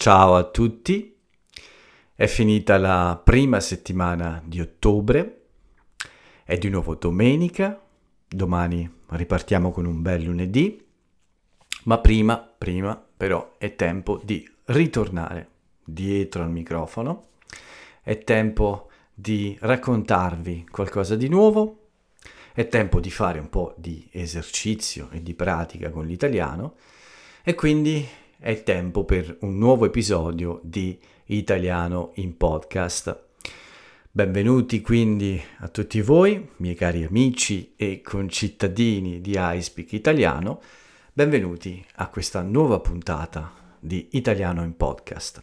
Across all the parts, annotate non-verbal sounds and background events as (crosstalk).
Ciao a tutti, è finita la prima settimana di ottobre, è di nuovo domenica, domani ripartiamo con un bel lunedì, ma prima, prima però è tempo di ritornare dietro al microfono, è tempo di raccontarvi qualcosa di nuovo, è tempo di fare un po' di esercizio e di pratica con l'italiano. E quindi è tempo per un nuovo episodio di Italiano in podcast. Benvenuti quindi a tutti voi, miei cari amici e concittadini di iSpeak Italiano, benvenuti a questa nuova puntata di Italiano in podcast,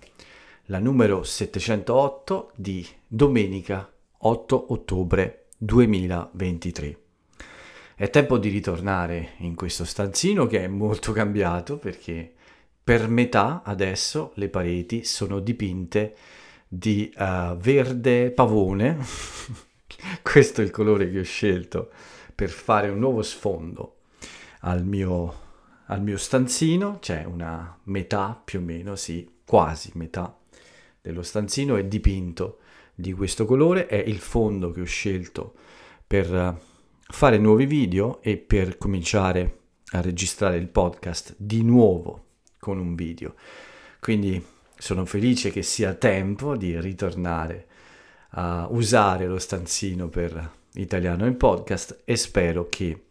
la numero 708 di domenica 8 ottobre 2023. È tempo di ritornare in questo stanzino che è molto cambiato perché per metà adesso le pareti sono dipinte di uh, verde pavone. (laughs) Questo è il colore che ho scelto per fare un nuovo sfondo al mio, al mio stanzino. C'è una metà più o meno, sì, quasi metà dello stanzino è dipinto di questo colore. È il fondo che ho scelto per fare nuovi video e per cominciare a registrare il podcast di nuovo con un video. Quindi sono felice che sia tempo di ritornare a usare lo stanzino per italiano in podcast e spero che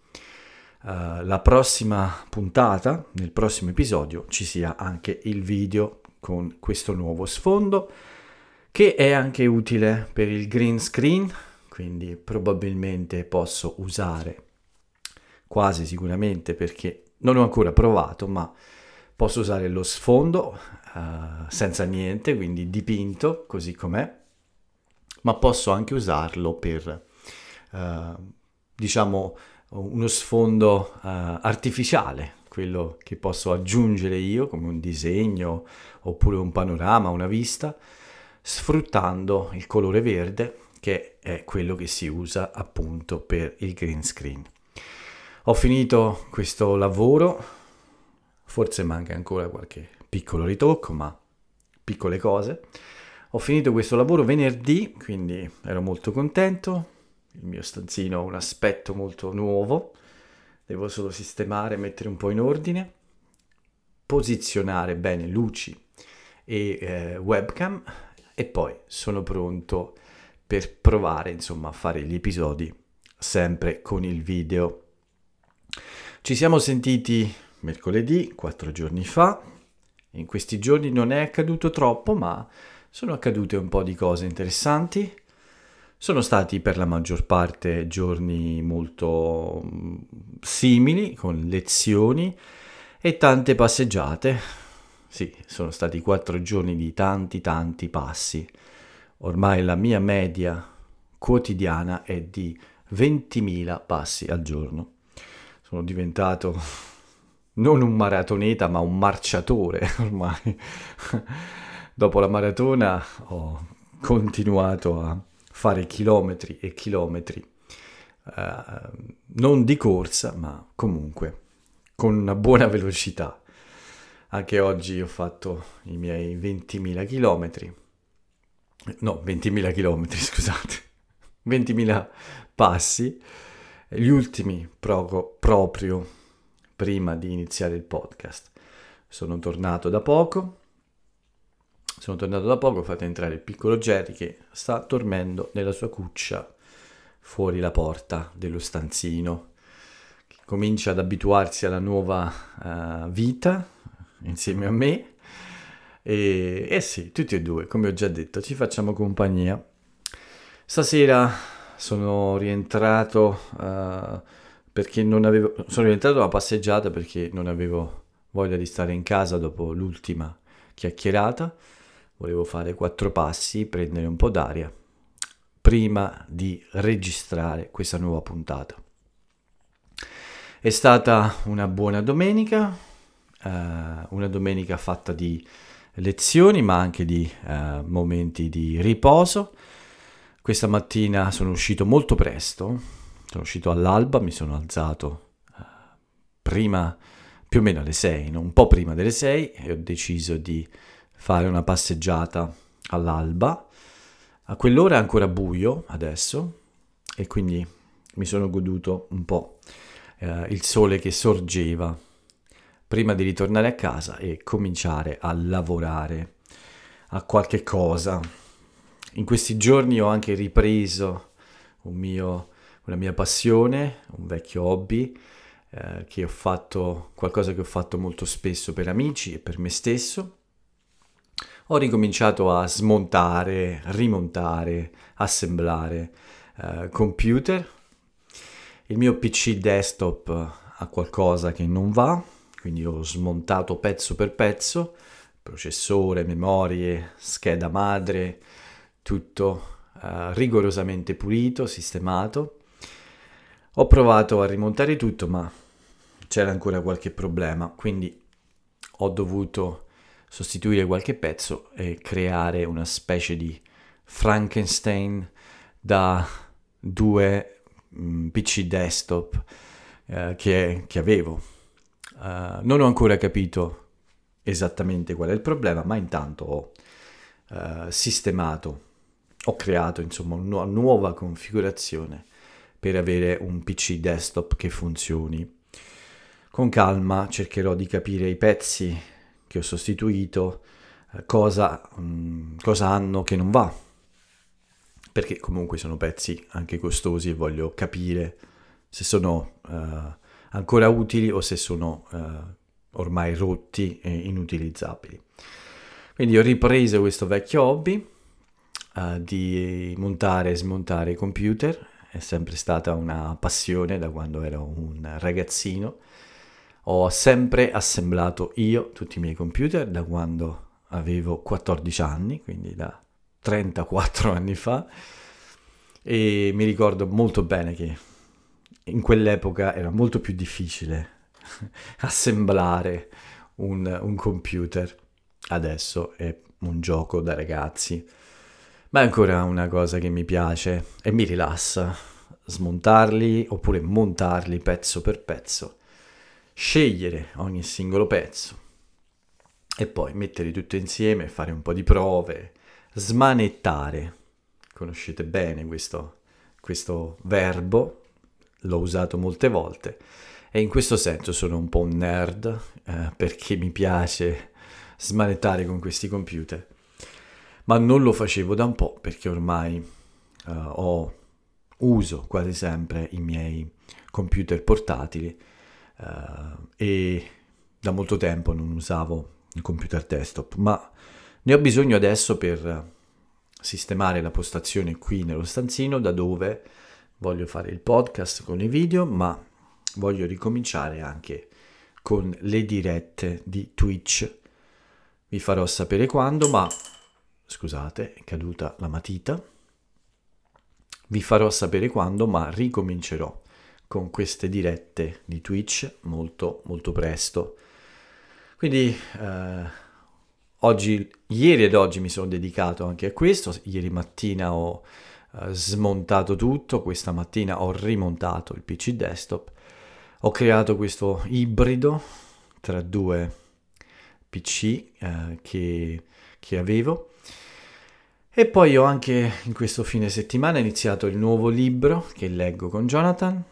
uh, la prossima puntata, nel prossimo episodio, ci sia anche il video con questo nuovo sfondo che è anche utile per il green screen, quindi probabilmente posso usare quasi sicuramente perché non ho ancora provato, ma Posso usare lo sfondo uh, senza niente, quindi dipinto così com'è, ma posso anche usarlo per, uh, diciamo, uno sfondo uh, artificiale, quello che posso aggiungere io come un disegno oppure un panorama, una vista, sfruttando il colore verde che è quello che si usa appunto per il green screen. Ho finito questo lavoro forse manca ancora qualche piccolo ritocco, ma piccole cose. Ho finito questo lavoro venerdì, quindi ero molto contento. Il mio stanzino ha un aspetto molto nuovo. Devo solo sistemare, mettere un po' in ordine, posizionare bene luci e eh, webcam e poi sono pronto per provare insomma a fare gli episodi sempre con il video. Ci siamo sentiti mercoledì, quattro giorni fa. In questi giorni non è accaduto troppo, ma sono accadute un po' di cose interessanti. Sono stati per la maggior parte giorni molto mm, simili, con lezioni e tante passeggiate. Sì, sono stati quattro giorni di tanti tanti passi. Ormai la mia media quotidiana è di 20.000 passi al giorno. Sono diventato non un maratoneta, ma un marciatore (laughs) ormai. Dopo la maratona ho continuato a fare chilometri e chilometri, eh, non di corsa, ma comunque con una buona velocità. Anche oggi ho fatto i miei 20.000 chilometri, no, 20.000 chilometri, (laughs) scusate, 20.000 passi, gli ultimi pro- proprio prima di iniziare il podcast. Sono tornato da poco. Sono tornato da poco, fate entrare il piccolo Jerry che sta dormendo nella sua cuccia fuori la porta dello stanzino. Che comincia ad abituarsi alla nuova uh, vita insieme a me. E, e sì, tutti e due, come ho già detto, ci facciamo compagnia. Stasera sono rientrato uh, perché non avevo, sono rientrato a passeggiata perché non avevo voglia di stare in casa dopo l'ultima chiacchierata, volevo fare quattro passi, prendere un po' d'aria prima di registrare questa nuova puntata. È stata una buona domenica, eh, una domenica fatta di lezioni ma anche di eh, momenti di riposo. Questa mattina sono uscito molto presto, sono uscito all'alba, mi sono alzato uh, prima, più o meno alle 6, no? un po' prima delle 6 e ho deciso di fare una passeggiata all'alba. A quell'ora è ancora buio adesso e quindi mi sono goduto un po' eh, il sole che sorgeva prima di ritornare a casa e cominciare a lavorare a qualche cosa. In questi giorni ho anche ripreso un mio, una mia passione, un vecchio hobby, eh, che ho fatto, qualcosa che ho fatto molto spesso per amici e per me stesso. Ho ricominciato a smontare, rimontare, assemblare eh, computer. Il mio PC desktop ha qualcosa che non va, quindi ho smontato pezzo per pezzo, processore, memorie, scheda madre, tutto uh, rigorosamente pulito, sistemato. Ho provato a rimontare tutto, ma c'era ancora qualche problema, quindi ho dovuto sostituire qualche pezzo e creare una specie di Frankenstein da due mm, PC desktop uh, che, che, avevo. Uh, non ho ancora capito esattamente qual è il problema, ma intanto ho uh, sistemato ho creato insomma una nuova configurazione per avere un PC desktop che funzioni. Con calma cercherò di capire i pezzi che ho sostituito, eh, cosa, mh, mm, cosa hanno che non va, perché comunque sono pezzi anche costosi e voglio capire se sono uh, ancora utili o se sono uh, ormai rotti e inutilizzabili. Quindi ho ripreso questo vecchio hobby uh, di montare e smontare i computer, è sempre stata una passione da quando ero un ragazzino. Ho sempre assemblato io tutti i miei computer da quando avevo 14 anni, quindi da 34 (laughs) anni fa, e mi ricordo molto bene che in quell'epoca era molto più difficile (laughs) assemblare un, un computer. Adesso è un gioco da ragazzi ma è ancora una cosa che mi piace e mi rilassa. Smontarli oppure montarli pezzo per pezzo, scegliere ogni singolo pezzo. E poi metterli tutto insieme, fare un po' di prove, smanettare. Conoscete bene questo, questo verbo, l'ho usato molte volte. E in questo senso sono un po' un nerd eh, perché mi piace smanettare con questi computer ma non lo facevo da un po' perché ormai uh, ho, uso quasi sempre i miei computer portatili uh, e da molto tempo non usavo il computer desktop, ma ne ho bisogno adesso per sistemare la postazione qui nello stanzino da dove voglio fare il podcast con i video, ma voglio ricominciare anche con le dirette di Twitch. Vi farò sapere quando, ma scusate, è caduta la matita. Vi farò sapere quando, ma ricomincerò con queste dirette di Twitch molto molto presto. Quindi eh, oggi, ieri ed oggi mi sono dedicato anche a questo. Ieri mattina ho eh, smontato tutto, questa mattina ho rimontato il PC desktop. Ho creato questo ibrido tra due PC eh, che, che avevo e poi ho anche in questo fine settimana iniziato il nuovo libro che leggo con Jonathan,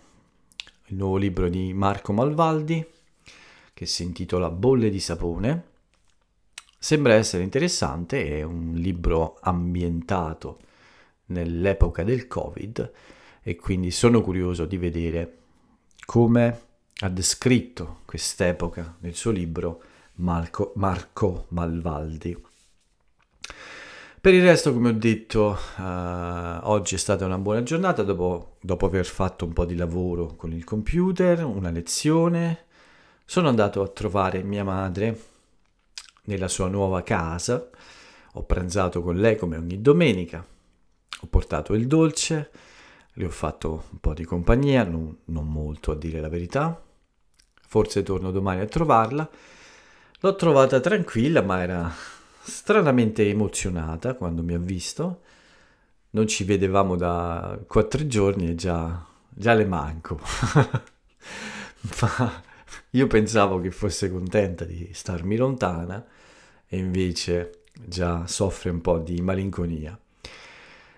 il nuovo libro di Marco Malvaldi, che si intitola Bolle di sapone. Sembra essere interessante, è un libro ambientato nell'epoca del Covid e quindi sono curioso di vedere come ha descritto quest'epoca nel suo libro Marco, Marco Malvaldi. Per il resto, come ho detto, uh, oggi è stata una buona giornata dopo, dopo, aver fatto un po' di lavoro con il computer, una lezione. Sono andato a trovare mia madre nella sua nuova casa. Ho pranzato con lei come ogni domenica. Ho portato il dolce, le ho fatto un po' di compagnia, non, non molto a dire la verità. Forse torno domani a trovarla. L'ho trovata tranquilla, ma era stranamente emozionata quando mi ha visto. Non ci vedevamo da quattro giorni e già, già le manco. (laughs) Ma io pensavo che fosse contenta di starmi lontana e invece già soffre un po' di malinconia.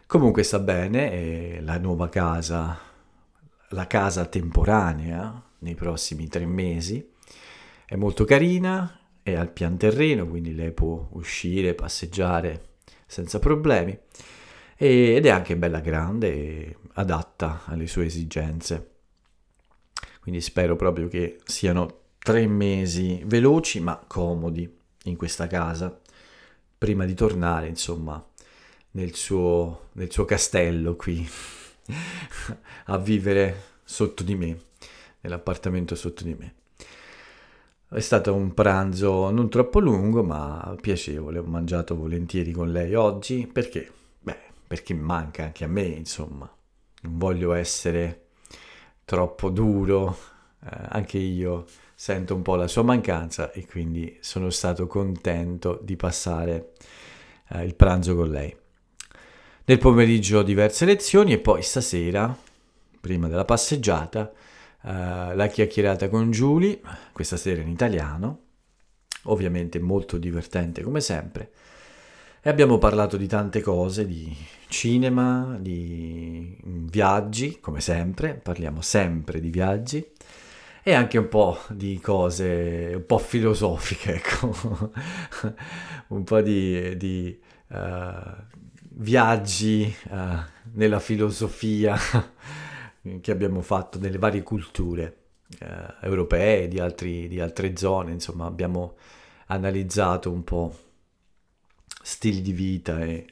Comunque sta bene, la nuova casa, la casa temporanea nei prossimi tre mesi, è molto carina, è al pian terreno, quindi lei può uscire, passeggiare senza problemi ed è anche bella grande e adatta alle sue esigenze. Quindi spero proprio che siano tre mesi veloci ma comodi in questa casa prima di tornare, insomma, nel suo, nel suo castello qui (laughs) a vivere sotto di me, nell'appartamento sotto di me. È stato un pranzo non troppo lungo, ma piacevole. Ho mangiato volentieri con lei oggi perché? Beh, perché manca anche a me, insomma. Non voglio essere troppo duro, eh, anche io sento un po' la sua mancanza e quindi sono stato contento di passare eh, il pranzo con lei. Nel pomeriggio diverse lezioni e poi stasera, prima della passeggiata, eh, la chiacchierata con Julie, questa sera in italiano, ovviamente molto divertente come sempre. E abbiamo parlato di tante cose, di cinema, di viaggi, come sempre, parliamo sempre di viaggi e anche un po' di cose un po' filosofiche, (laughs) ecco, un po' di, di uh, viaggi uh, nella filosofia che abbiamo fatto nelle varie culture uh, europee, di, di altre zone, insomma abbiamo analizzato un po' stili di vita e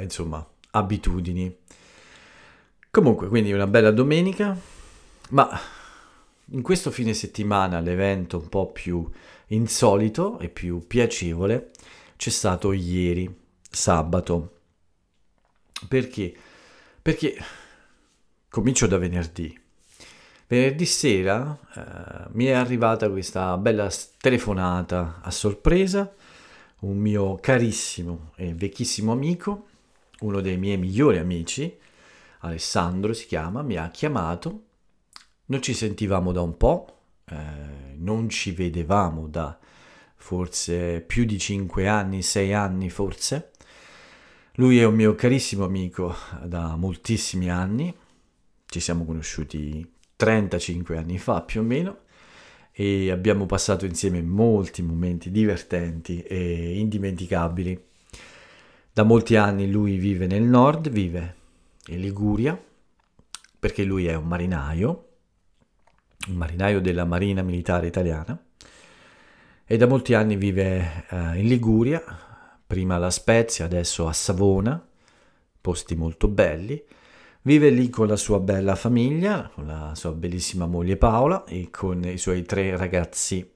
insomma abitudini. Comunque, quindi una bella domenica, ma in questo fine settimana l'evento un po' più insolito e più piacevole c'è stato ieri, sabato. Perché? Perché comincio da venerdì. Venerdì sera eh, mi è arrivata questa bella telefonata a sorpresa, un mio carissimo e vecchissimo amico, uno dei miei migliori amici, Alessandro si chiama, mi ha chiamato non ci sentivamo da un po', eh, non ci vedevamo da forse più di 5 anni, 6 anni forse. Lui è un mio carissimo amico da moltissimi anni, ci siamo conosciuti 35 anni fa più o meno e abbiamo passato insieme molti momenti divertenti e indimenticabili. Da molti anni lui vive nel nord, vive in Liguria, perché lui è un marinaio un marinaio della Marina Militare Italiana e da molti anni vive eh, in Liguria, prima a La Spezia, adesso a Savona, posti molto belli. Vive lì con la sua bella famiglia, con la sua bellissima moglie Paola e con i suoi tre ragazzi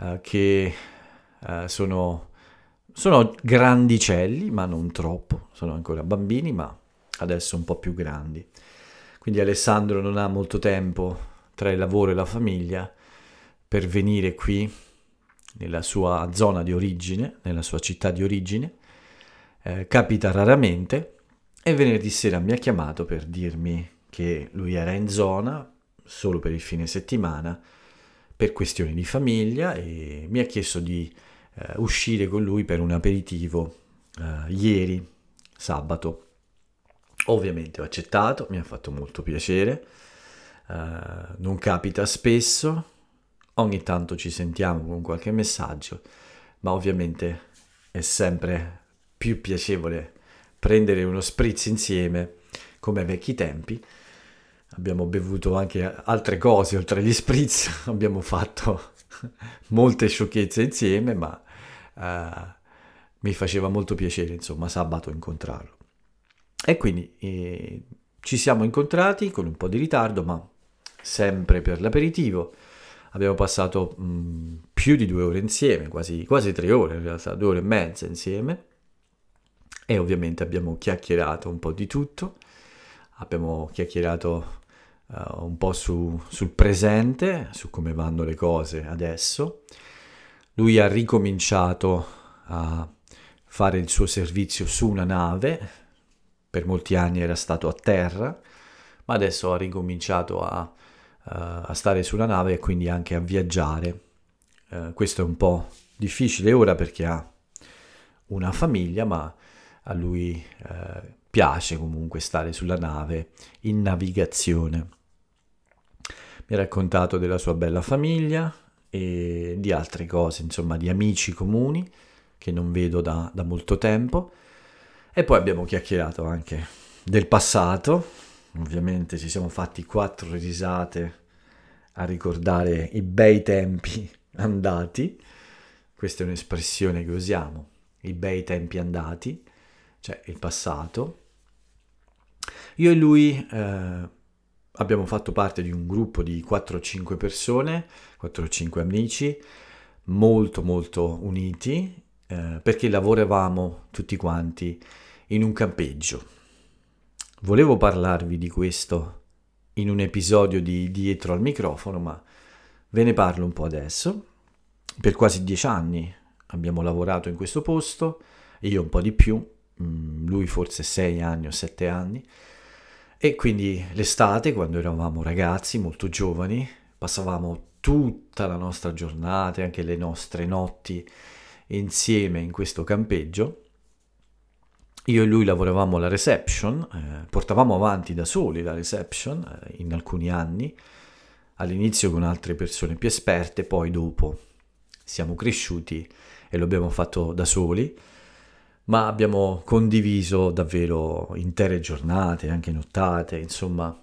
eh, che eh, sono, sono grandicelli, ma non troppo, sono ancora bambini, ma adesso un po' più grandi. Quindi Alessandro non ha molto tempo tra il lavoro e la famiglia per venire qui nella sua zona di origine, nella sua città di origine. Eh, capita raramente e venerdì sera mi ha chiamato per dirmi che lui era in zona solo per il fine settimana per questioni di famiglia e mi ha chiesto di eh, uscire con lui per un aperitivo eh, ieri, sabato. Ovviamente ho accettato, mi ha fatto molto piacere Uh, non capita spesso, ogni tanto ci sentiamo con qualche messaggio, ma ovviamente è sempre più piacevole prendere uno spritz insieme come ai vecchi tempi. Abbiamo bevuto anche altre cose oltre agli spritz, (laughs) abbiamo fatto (laughs) molte sciocchezze insieme, ma uh, mi faceva molto piacere, insomma, sabato incontrarlo. E quindi eh, ci siamo incontrati con un po' di ritardo, ma sempre per l'aperitivo. Abbiamo passato mh, più di due ore insieme, quasi, quasi tre ore in realtà, due ore e mezza insieme. E ovviamente abbiamo chiacchierato un po' di tutto, abbiamo chiacchierato uh, un po' su, sul presente, su come vanno le cose adesso. Lui ha ricominciato a fare il suo servizio su una nave, per molti anni era stato a terra, ma adesso ha ricominciato a uh, a stare sulla nave e quindi anche a viaggiare. Uh, questo è un po' difficile ora perché ha una famiglia, ma a lui eh, piace comunque stare sulla nave in navigazione. Mi ha raccontato della sua bella famiglia e di altre cose, insomma, di amici comuni che non vedo da, da molto tempo. E poi abbiamo chiacchierato anche del passato, ovviamente ci siamo fatti quattro risate a ricordare i bei tempi andati, questa è un'espressione che usiamo, i bei tempi andati, cioè il passato. Io e lui eh, abbiamo fatto parte di un gruppo di 4-5 persone, 4-5 amici, molto molto uniti, eh, perché lavoravamo tutti quanti in un campeggio. Volevo parlarvi di questo in un episodio di Dietro al microfono, ma ve ne parlo un po' adesso. Per quasi dieci anni abbiamo lavorato in questo posto, io un po' di più, lui forse sei anni o sette anni. E quindi l'estate, quando eravamo ragazzi molto giovani, passavamo tutta la nostra giornata anche le nostre notti insieme in questo campeggio io e lui lavoravamo alla reception, eh, portavamo avanti da soli la reception eh, in alcuni anni, all'inizio con altre persone più esperte, poi dopo siamo cresciuti e lo abbiamo fatto da soli, ma abbiamo condiviso davvero intere giornate, anche nottate, insomma,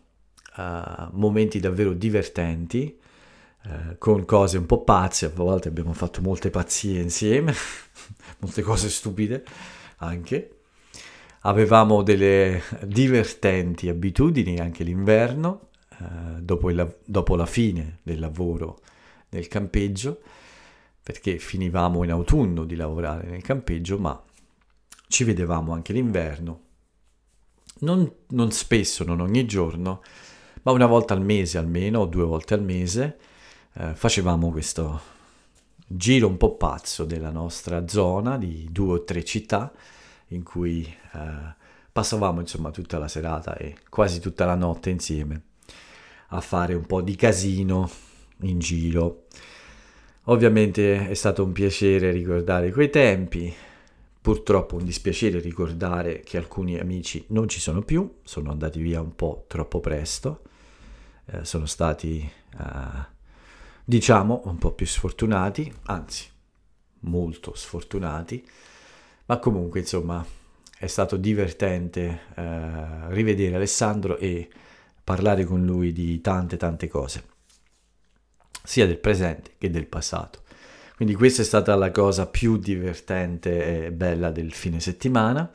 eh, momenti davvero divertenti, eh, con cose un po' pazze, a volte abbiamo fatto molte pazzie insieme, (laughs) molte cose stupide anche. Avevamo delle divertenti abitudini anche l'inverno, eh, dopo, il, dopo la fine del lavoro nel campeggio, perché finivamo in autunno di lavorare nel campeggio, ma ci vedevamo anche l'inverno. Non, non, spesso, non ogni giorno, ma una volta al mese almeno, o due volte al mese, eh, facevamo questo giro un po' pazzo della nostra zona di due o tre città in cui eh, passavamo insomma tutta la serata e quasi tutta la notte insieme a fare un po' di casino in giro. Ovviamente è stato un piacere ricordare quei tempi, purtroppo un dispiacere ricordare che alcuni amici non ci sono più, sono andati via un po' troppo presto, eh, sono stati eh, diciamo un po' più sfortunati, anzi molto sfortunati ma comunque, insomma, è stato divertente eh, rivedere Alessandro e parlare con lui di tante tante cose, sia del presente che del passato. Quindi questa è stata la cosa più divertente e bella del fine settimana.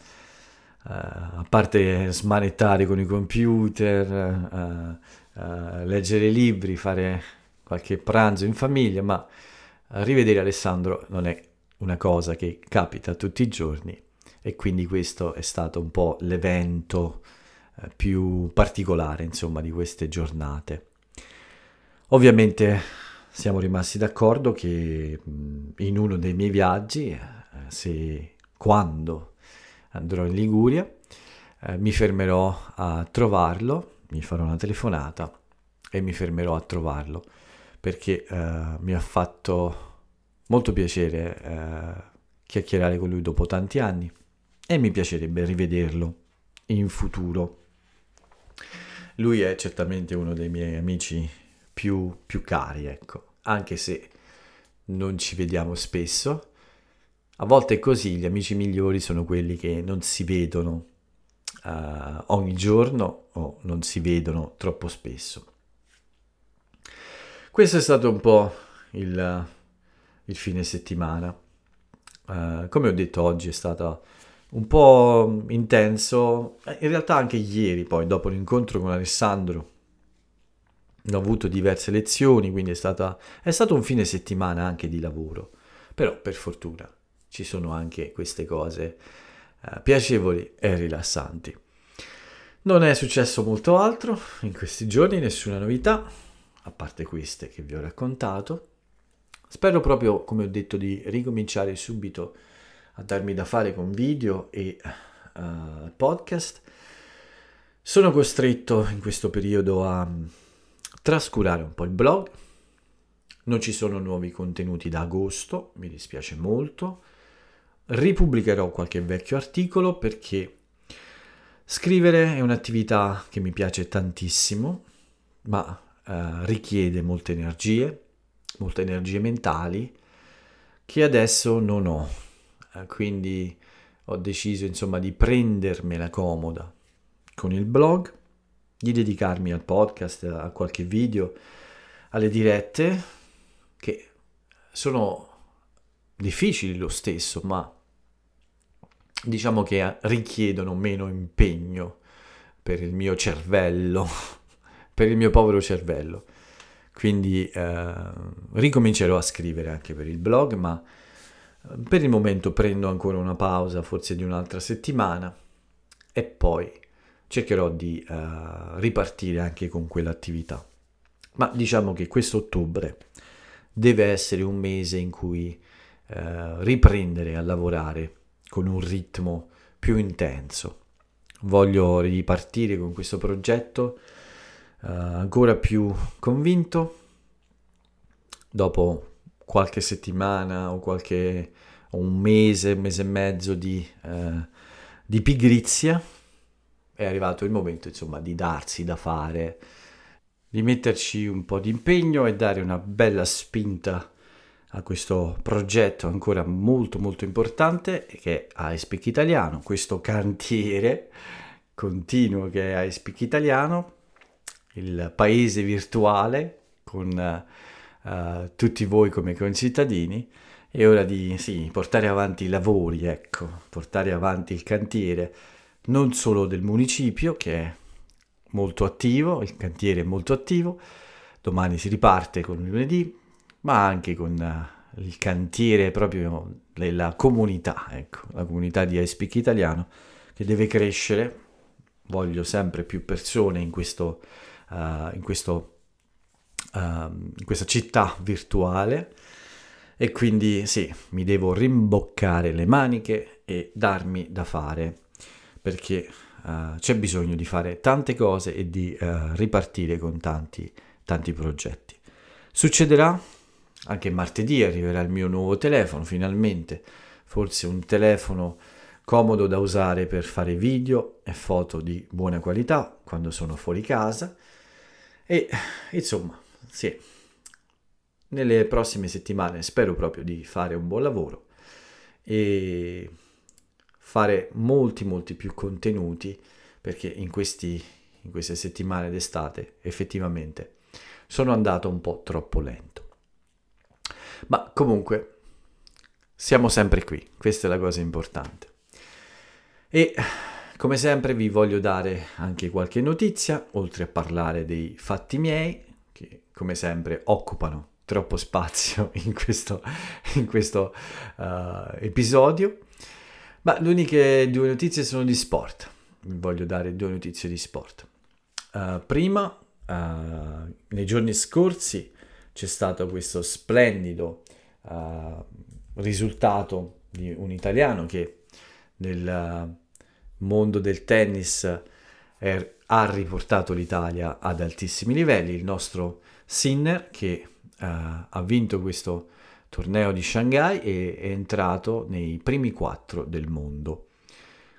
Uh, a parte smanettare con i computer, uh, uh, leggere libri, fare qualche pranzo in famiglia, ma rivedere Alessandro non è una cosa che capita tutti i giorni e quindi questo è stato un po' l'evento più particolare insomma di queste giornate. Ovviamente siamo rimasti d'accordo che in uno dei miei viaggi, eh, se quando andrò in Liguria, eh, mi fermerò a trovarlo, mi farò una telefonata e mi fermerò a trovarlo perché eh, mi ha fatto molto piacere eh, chiacchierare con lui dopo tanti anni e mi piacerebbe rivederlo in futuro. Lui è certamente uno dei miei amici più, più cari, ecco, anche se non ci vediamo spesso. A volte è così, gli amici migliori sono quelli che non si vedono uh, ogni giorno o non si vedono troppo spesso. Questo è stato un po' il, il fine settimana. Uh, come ho detto oggi è stato un po' intenso, eh, in realtà anche ieri poi dopo l'incontro con Alessandro ho avuto diverse lezioni, quindi è, stata, è stato un fine settimana anche di lavoro, però per fortuna ci sono anche queste cose uh, piacevoli e rilassanti. Non è successo molto altro in questi giorni, nessuna novità, a parte queste che vi ho raccontato. Spero proprio, come ho detto, di ricominciare subito a darmi da fare con video e uh, podcast. Sono costretto in questo periodo a trascurare un po' il blog, Non ci sono nuovi contenuti da agosto, mi dispiace molto. Ripubblicherò qualche vecchio articolo perché scrivere è un'attività che mi piace tantissimo, ma eh, richiede molte energie, molte energie mentali che adesso non ho. Eh, quindi ho deciso insomma di prendermela comoda con il blog, di dedicarmi al podcast, a qualche video, alle dirette che sono difficili lo stesso, ma diciamo che richiedono meno impegno per il mio cervello, (laughs) per il mio povero cervello. Quindi eh, ricomincerò a scrivere anche per il blog, ma eh, per il momento prendo ancora una pausa, forse di un'altra settimana, e poi cercherò di uh, ripartire anche con quell'attività. Ma diciamo che questo ottobre deve essere un mese in cui uh, riprendere a lavorare con un ritmo più intenso. Voglio ripartire con questo progetto uh, ancora più convinto dopo qualche settimana o qualche un mese, un mese e mezzo di, di pigrizia è arrivato il momento insomma di darsi da fare, di metterci un po' di impegno e dare una bella spinta a questo progetto ancora molto molto importante che è iSpeak Italiano, questo cantiere continuo che è iSpeak Italiano, il paese virtuale con uh, tutti voi come concittadini. È ora di sì, portare avanti i lavori, ecco, portare avanti il cantiere non solo del municipio che è molto attivo, il cantiere è molto attivo, domani si riparte con il lunedì, ma anche con uh, il cantiere proprio della comunità, ecco, la comunità di iSpeak italiano che deve crescere, voglio sempre più persone in, questo, uh, in, questo, uh, in questa città virtuale. E quindi sì, mi devo rimboccare le maniche e darmi da fare perché uh, c'è bisogno di fare tante cose e di uh, ripartire con tanti, tanti progetti. Succederà? Anche martedì, arriverà il mio nuovo telefono finalmente, forse un telefono comodo da usare per fare video e foto di buona qualità quando sono fuori casa. E insomma, sì, nelle prossime settimane spero proprio di fare un buon lavoro e fare molti molti più contenuti perché in, questi, in queste settimane d'estate effettivamente sono andato un po' troppo lento. Ma comunque siamo sempre qui, questa è la cosa importante. E come sempre vi voglio dare anche qualche notizia, oltre a parlare dei fatti miei, che come sempre occupano troppo spazio (laughs) in questo, in questo uh, episodio. Ma le uniche due notizie sono di sport. Voglio dare due notizie di sport. Uh, prima, uh, nei giorni scorsi, c'è stato questo splendido uh, risultato di un italiano che nel mondo del tennis è, ha riportato l'Italia ad altissimi livelli, il nostro Sinner che ha vinto questo torneo di Shanghai e è entrato nei primi quattro del mondo.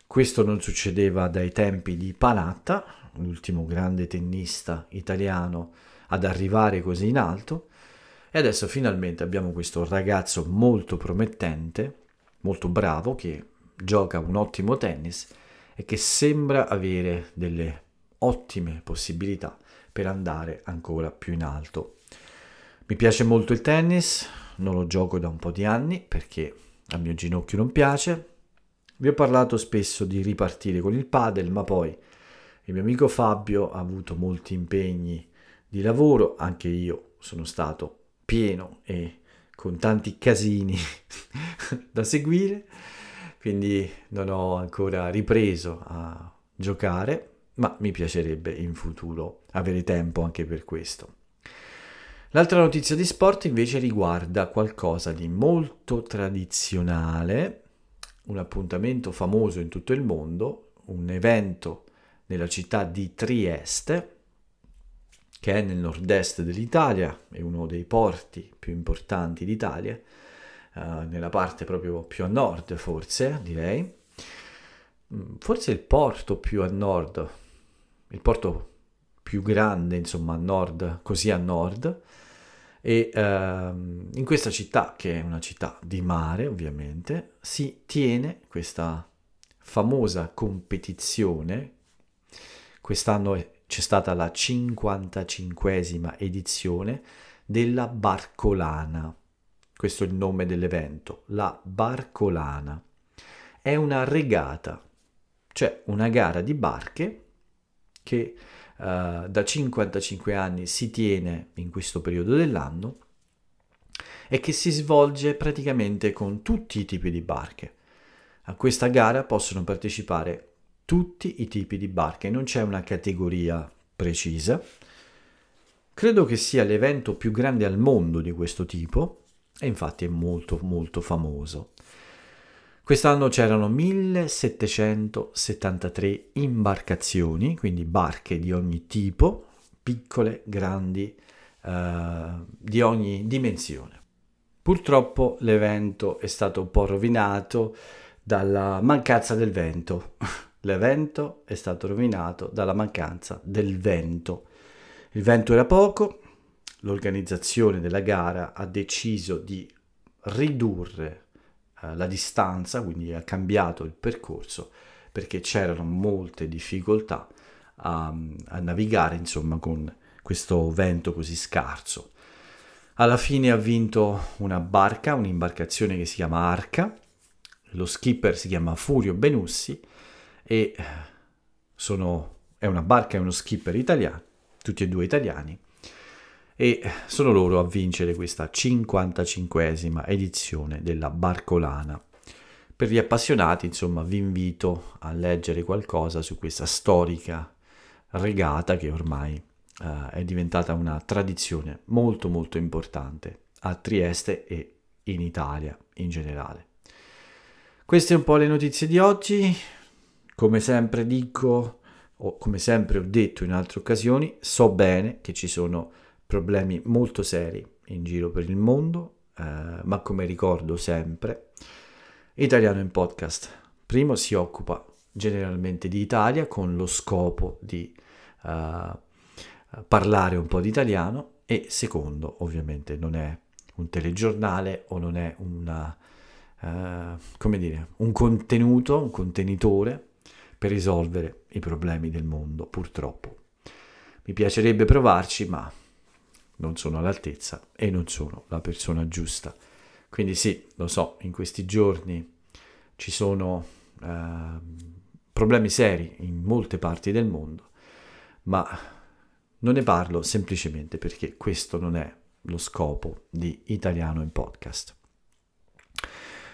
Questo non succedeva dai tempi di Panatta, l'ultimo grande tennista italiano ad arrivare così in alto, e adesso finalmente abbiamo questo ragazzo molto promettente, molto bravo, che gioca un ottimo tennis e che sembra avere delle ottime possibilità per andare ancora più in alto. Mi piace molto il tennis, non lo gioco da un po' di anni perché al mio ginocchio non piace. Vi ho parlato spesso di ripartire con il padel, ma poi il mio amico Fabio ha avuto molti impegni di lavoro, anche io sono stato pieno e con tanti casini (laughs) da seguire, quindi non ho ancora ripreso a giocare, ma mi piacerebbe in futuro avere tempo anche per questo. L'altra notizia di sport invece riguarda qualcosa di molto tradizionale, un appuntamento famoso in tutto il mondo, un evento nella città di Trieste, che è nel nord-est dell'Italia, è uno dei porti più importanti d'Italia, eh, nella parte proprio più a nord forse, direi. Mm, forse il porto più a nord, il porto più grande, insomma, a nord, così a nord. E ehm, in questa città, che è una città di mare, ovviamente, si tiene questa famosa competizione. Quest'anno c'è stata la 55esima edizione della Barcolana. Questo è il nome dell'evento, la Barcolana. È una regata, cioè una gara di barche che uh, da 55 anni si tiene in questo periodo dell'anno e che si svolge praticamente con tutti i tipi di barche. A questa gara possono partecipare tutti i tipi di barche, non c'è una categoria precisa. Credo che sia l'evento più grande al mondo di questo tipo e infatti è molto molto famoso. Quest'anno c'erano 1773 imbarcazioni, quindi barche di ogni tipo, piccole, grandi, eh, di ogni dimensione. Purtroppo l'evento è stato un po' rovinato dalla mancanza del vento. (laughs) L'evento è stato rovinato dalla mancanza del vento. Il vento era poco, l'organizzazione della gara ha deciso di ridurre eh, la distanza, quindi ha cambiato il percorso perché c'erano molte difficoltà a, a navigare insomma con questo vento così scarso. Alla fine ha vinto una barca, un'imbarcazione che si chiama Arca, lo skipper si chiama Furio Benussi e sono, è una barca e uno skipper italiano, tutti e due italiani, e sono loro a vincere questa 55esima edizione della Barcolana. Per gli appassionati, insomma, vi invito a leggere qualcosa su questa storica regata che ormai uh, è diventata una tradizione molto molto importante a Trieste e in Italia in generale. Queste un po' le notizie di oggi. Come sempre dico, o come sempre ho detto in altre occasioni, so bene che ci sono problemi molto seri in giro per il mondo, eh, ma come ricordo sempre, Italiano in Podcast, primo si occupa generalmente di Italia con lo scopo di uh, parlare un po' di italiano e secondo ovviamente non è un telegiornale o non è una, uh, come dire, un contenuto, un contenitore per risolvere i problemi del mondo, purtroppo. Mi piacerebbe provarci, ma non sono all'altezza e non sono la persona giusta. Quindi sì, lo so, in questi giorni ci sono eh, problemi seri in molte parti del mondo, ma non ne parlo semplicemente perché questo non è lo scopo di Italiano in Podcast.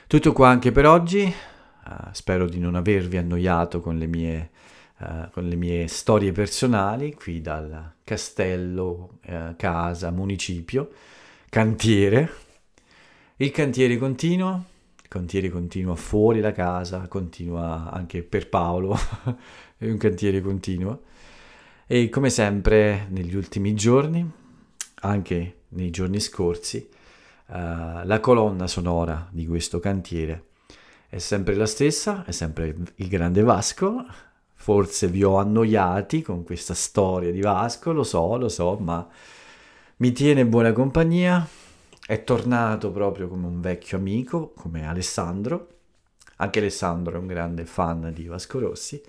Tutto qua anche per oggi. Uh, spero di non avervi annoiato con le, mie, uh, con le mie storie personali qui dal castello, uh, casa, municipio, cantiere. Il cantiere continua, il cantiere continua fuori da casa, continua anche per Paolo, (laughs) è un cantiere continuo. E come sempre negli ultimi giorni, anche nei giorni scorsi, la colonna sonora di questo cantiere è sempre la stessa, è sempre il grande Vasco. Forse vi ho annoiati con questa storia di Vasco, lo so, lo so, ma mi tiene buona compagnia. È tornato proprio come un vecchio amico, come Alessandro. Anche Alessandro è un grande fan di Vasco Rossi.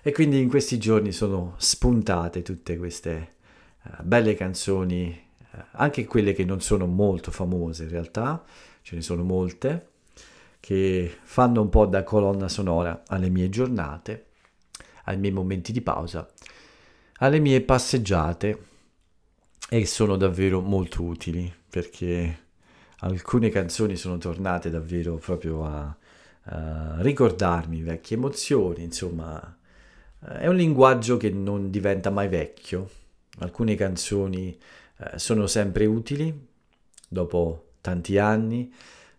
E quindi in questi giorni sono spuntate tutte queste uh, belle canzoni, uh, anche quelle che non sono molto famose in realtà, ce ne sono molte che fanno un po' da colonna sonora alle mie giornate, ai miei momenti di pausa, alle mie passeggiate e sono davvero molto utili perché alcune canzoni sono tornate davvero proprio a, a ricordarmi vecchie emozioni, insomma è un linguaggio che non diventa mai vecchio, alcune canzoni eh, sono sempre utili dopo tanti anni,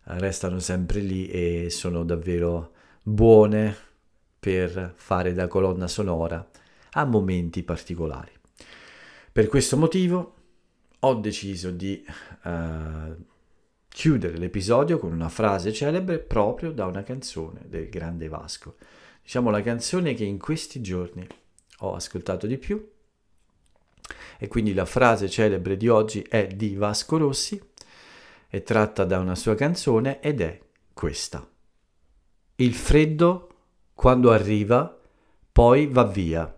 restano sempre lì e sono davvero buone per fare da colonna sonora a momenti particolari. Per questo motivo ho deciso di uh, chiudere l'episodio con una frase celebre proprio da una canzone del grande Vasco. Diciamo la canzone che in questi giorni ho ascoltato di più. E quindi la frase celebre di oggi è di Vasco Rossi, è tratta da una sua canzone ed è questa. Il freddo, quando arriva, poi va via.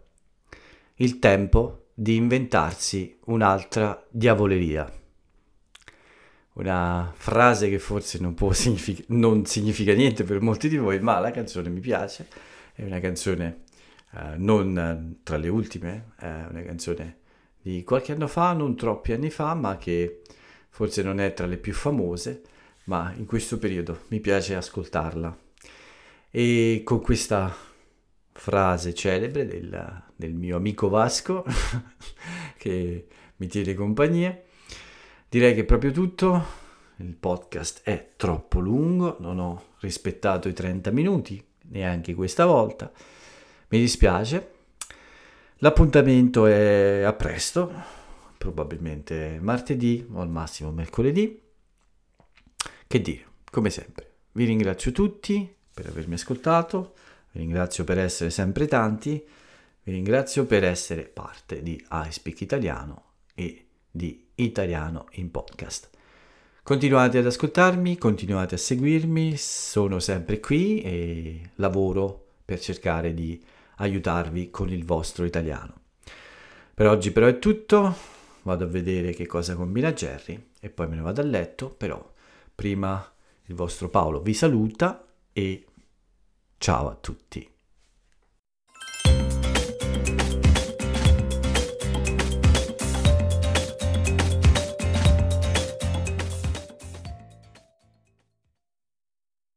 Il tempo di inventarsi un'altra diavoleria. Una frase che forse non, signific- non significa niente per molti di voi, ma la canzone mi piace. È una canzone uh, non tra le ultime, è una canzone di qualche anno fa, non troppi anni fa, ma che forse non è tra le più famose, ma in questo periodo mi piace ascoltarla. E con questa frase celebre del, del mio amico Vasco, (laughs) che mi tiene compagnia, direi che è proprio tutto. Il podcast è troppo lungo, non ho rispettato i 30 minuti, neanche questa volta. Mi dispiace. L'appuntamento è a presto, probabilmente martedì o al massimo mercoledì. Che dire, come sempre, vi ringrazio tutti per avermi ascoltato, vi ringrazio per essere sempre tanti, vi ringrazio per essere parte di iSpeak Italiano e di Italiano in Podcast. Continuate ad ascoltarmi, continuate a seguirmi, sono sempre qui e lavoro per cercare di aiutarvi con il vostro italiano. Per oggi però è tutto, vado a vedere che cosa combina Jerry e poi me ne vado a letto, però prima il vostro Paolo vi saluta e ciao a tutti.